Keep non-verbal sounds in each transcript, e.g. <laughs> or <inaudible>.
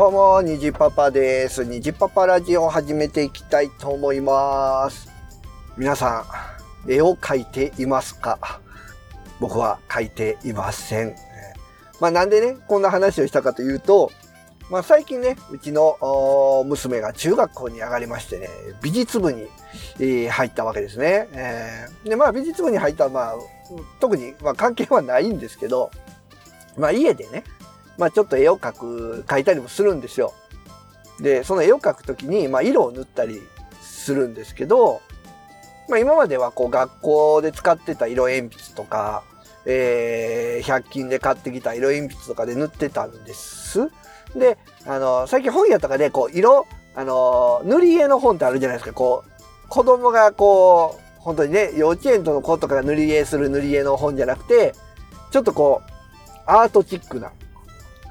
どうも、にじパパです。にじパパラジオを始めていきたいと思います。皆さん、絵を描いていますか？僕は描いていません。まあなんでね、こんな話をしたかというと、まあ最近ね、うちの娘が中学校に上がりましてね、美術部に、えー、入ったわけですね。えー、で、まあ美術部に入ったまあ、特に、まあ、関係はないんですけど、まあ家でね、まあちょっと絵を描く、描いたりもするんですよ。で、その絵を描くときに、まあ色を塗ったりするんですけど、まあ今まではこう学校で使ってた色鉛筆とか、えー、100均で買ってきた色鉛筆とかで塗ってたんです。で、あの、最近本屋とかでこう色、あの、塗り絵の本ってあるじゃないですか。こう、子供がこう、本当にね、幼稚園との子とかが塗り絵する塗り絵の本じゃなくて、ちょっとこう、アートチックな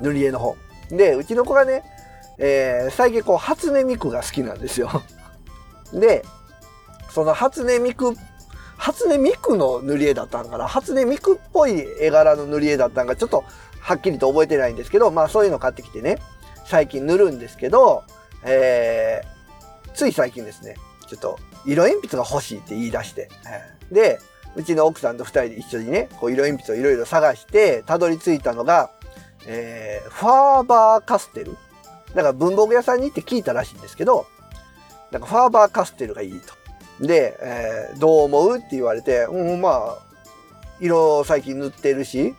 塗り絵の本。で、うちの子がね、えー、最近こう、初音ミクが好きなんですよ。<laughs> で、その初音ミク、初音ミクの塗り絵だったんかな？初音ミクっぽい絵柄の塗り絵だったんか、ちょっとはっきりと覚えてないんですけど、まあそういうの買ってきてね、最近塗るんですけど、えー、つい最近ですね、ちょっと色鉛筆が欲しいって言い出して、で、うちの奥さんと二人で一緒にね、こう色鉛筆をいろいろ探して、たどり着いたのが、えー、ファーバーカステル？だか文房具屋さんに行って聞いたらしいんですけど、なんかファーバーカステルがいいと。で、えー、どう思うって言われて、うん、まあ、色最近塗ってるし、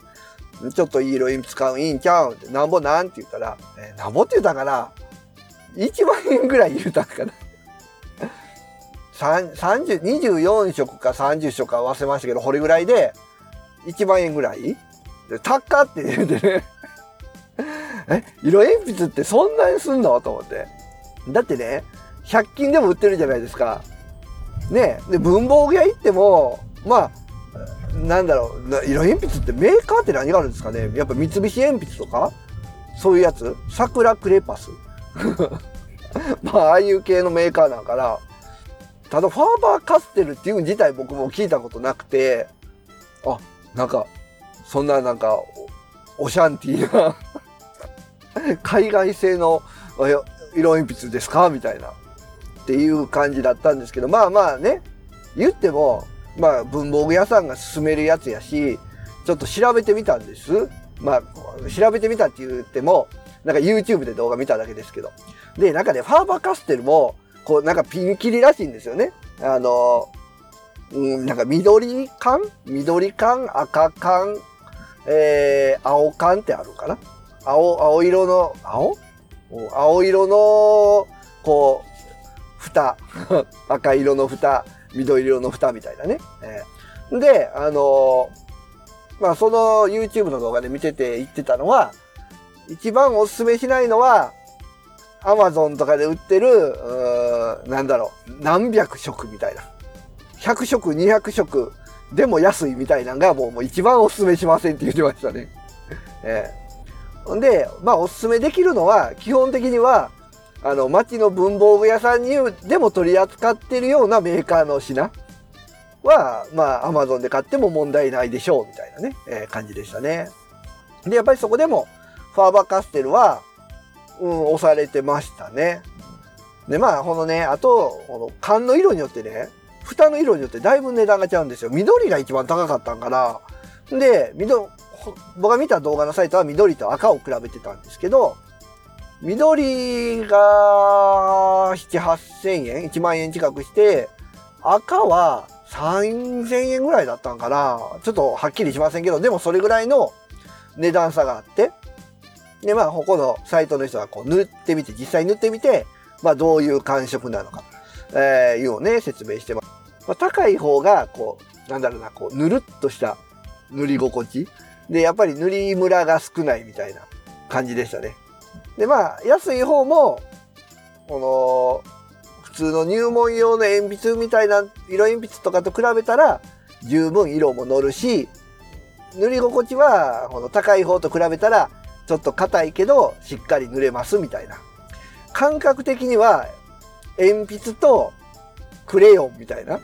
ちょっといい色鉛筆買ういいんちゃう？って、なんぼなん？って言ったら、えー、なんぼって言ったかな ?1 万円ぐらい言うたんかな？30、24色か30色か忘れましたけど、これぐらいで、1万円ぐらい？で、高って言うてね。え、色鉛筆ってそんなにすんの？と思って。だってね、100均でも売ってるじゃないですか。ねで、文房具屋行っても、まあ、なんだろう、色鉛筆ってメーカーって何があるんですかね？やっぱ三菱鉛筆とか？そういうやつ？桜クレパス？<laughs> まあ、ああいう系のメーカーなんかな。ただ、ファーバーカステルっていう自体僕も聞いたことなくて、あ、なんか、そんななんか、オシャンティーな。海外製の色鉛筆ですか？みたいな。っていう感じだったんですけど、まあまあね、言っても、まあ文房具屋さんが勧めるやつやし、ちょっと調べてみたんです。まあ、調べてみたって言っても、なんか YouTube で動画見ただけですけど。で、なんかね、ファーバーカステルも、こう、なんかピンキリらしいんですよね。あの、うん、なんか緑缶？緑缶？赤缶？えー、青缶ってあるかな？青、青色の、青？青色の、こう、蓋。<laughs> 赤色の蓋、緑色の蓋みたいなね。えー、で、あのー、まあ、その YouTube の動画で見てて言ってたのは、一番おすすめしないのは、アマゾンとかで売ってる、うなんだろう、何百色みたいな。100色、200色でも安いみたいなのがもうもう一番おすすめしませんって言ってましたね。ええんで、まあおすすめできるのは、基本的には、あの、街の文房具屋さんにでも取り扱ってるようなメーカーの品は、まあ、アマゾンで買っても問題ないでしょう、みたいなね、えー、感じでしたね。で、やっぱりそこでも、ファーバーカステルは、うん、押されてましたね。で、まあ、このね、あと、この缶の色によってね、蓋の色によってだいぶ値段が違うんですよ。緑が一番高かったんかな。で、緑、僕が見た動画のサイトは緑と赤を比べてたんですけど、緑が7、8000円 ?1 万円近くして、赤は3000円ぐらいだったんかなちょっとはっきりしませんけど、でもそれぐらいの値段差があって、で、まあ、ここのサイトの人がこう塗ってみて、実際塗ってみて、まあ、どういう感触なのか、えー、いうをね、説明してます。まあ、高い方が、こう、なんだろうな、こう、ぬるっとした塗り心地。で、やっぱり塗りムラが少ないみたいな感じでしたね。で、まあ、安い方も、この、普通の入門用の鉛筆みたいな色鉛筆とかと比べたら、十分色も乗るし、塗り心地は、この高い方と比べたら、ちょっと硬いけど、しっかり塗れますみたいな。感覚的には、鉛筆とクレヨンみたいな。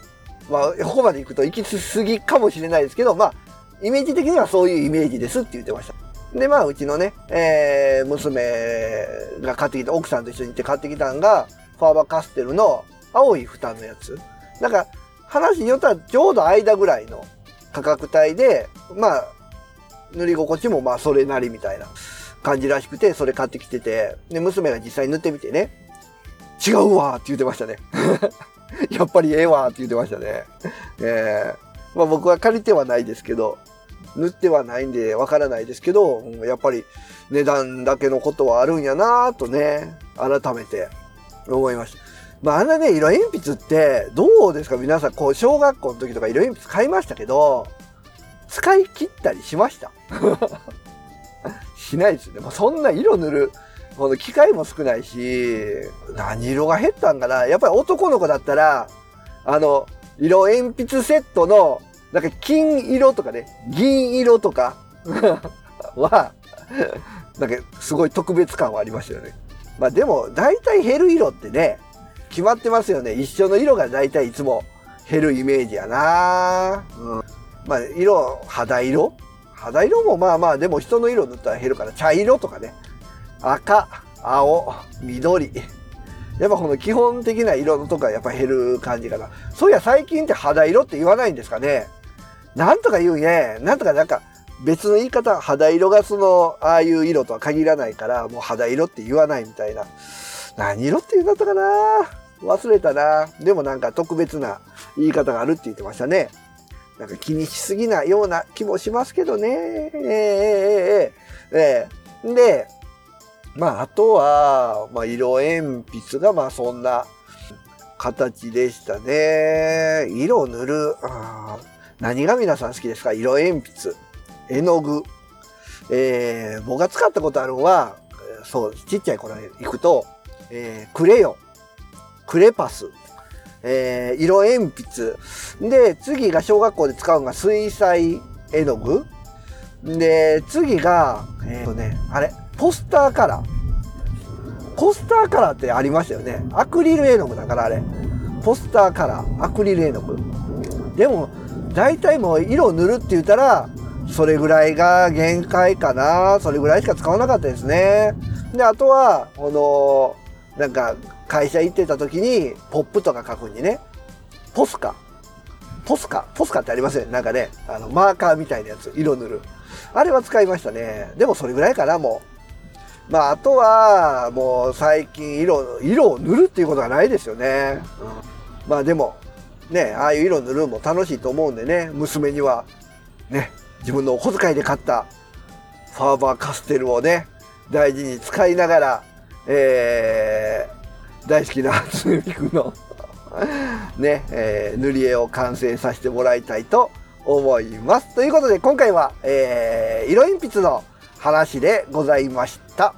まあ、ここまで行くと行き過ぎかもしれないですけど、まあ、イメージ的にはそういうイメージですって言ってました。で、まあ、うちのね、えー、娘が買ってきた、奥さんと一緒に行って買ってきたんが、ファーバーカステルの青い蓋のやつ。なんか、話によってはちょうど間ぐらいの価格帯で、まあ、塗り心地もまあそれなりみたいな感じらしくて、それ買ってきてて、で、娘が実際に塗ってみてね、違うわって言ってましたね。<laughs> やっぱりええわって言ってましたね。えー、まあ僕は借りてはないですけど、塗ってはないんでわからないですけど、やっぱり値段だけのことはあるんやなとね、改めて思いました。まああんなね、色鉛筆ってどうですか？皆さん、こう小学校の時とか色鉛筆買いましたけど、使い切ったりしました？<laughs> しないですね。もうそんな色塗る、この機械も少ないし、何色が減ったんかな？やっぱり男の子だったら、あの、色鉛筆セットの、なんか金色とかね、銀色とか <laughs> は、なんかすごい特別感はありましたよね。まあでも、大体減る色ってね、決まってますよね。一緒の色が大体いつも減るイメージやなうん。まあ、色、肌色？肌色もまあまあ、でも人の色塗ったら減るから、茶色とかね。赤、青、緑。やっぱこの基本的な色のとかやっぱ減る感じかな。そういや最近って肌色って言わないんですかね？なんとか言うね。なんとかなんか別の言い方、肌色がその、ああいう色とは限らないから、もう肌色って言わないみたいな。何色って言うんだったかな忘れたな。でもなんか特別な言い方があるって言ってましたね。なんか気にしすぎなような気もしますけどね。えー、えー、え、えー、で、まあ、あとは、まあ、色鉛筆が、まあ、そんな形でしたね。色を塗る。何が皆さん好きですか？色鉛筆、絵の具。えー、僕が使ったことあるのは、そう、ちっちゃい頃に行くと、えー、クレヨン、クレパス、えー、色鉛筆。で、次が小学校で使うのが水彩絵の具。で、次が、えっ、ー、とね、あれ、ポスターカラー。ポスターカラーってありましたよね。アクリル絵の具だからあれ。ポスターカラー、アクリル絵の具。でも、大体もう色を塗るって言ったら、それぐらいが限界かな。それぐらいしか使わなかったですね。で、あとは、この、なんか、会社行ってた時に、ポップとか書くにね、ポスカ。ポスカポスカってありませんなんかね、あの、マーカーみたいなやつ、色塗る。あれは使いましたね。でもそれぐらいかな、もう。まあ、あとは、もう最近色、色を塗るっていうことがないですよね。うん、まあでも、ね、ああいう色塗るのも楽しいと思うんでね、娘には、ね、自分のお小遣いで買ったファーバーカステルをね、大事に使いながら、えー、大好きな初音ミクの <laughs> ね、えー、塗り絵を完成させてもらいたいと思います。ということで今回は、えー、色鉛筆の話でございました。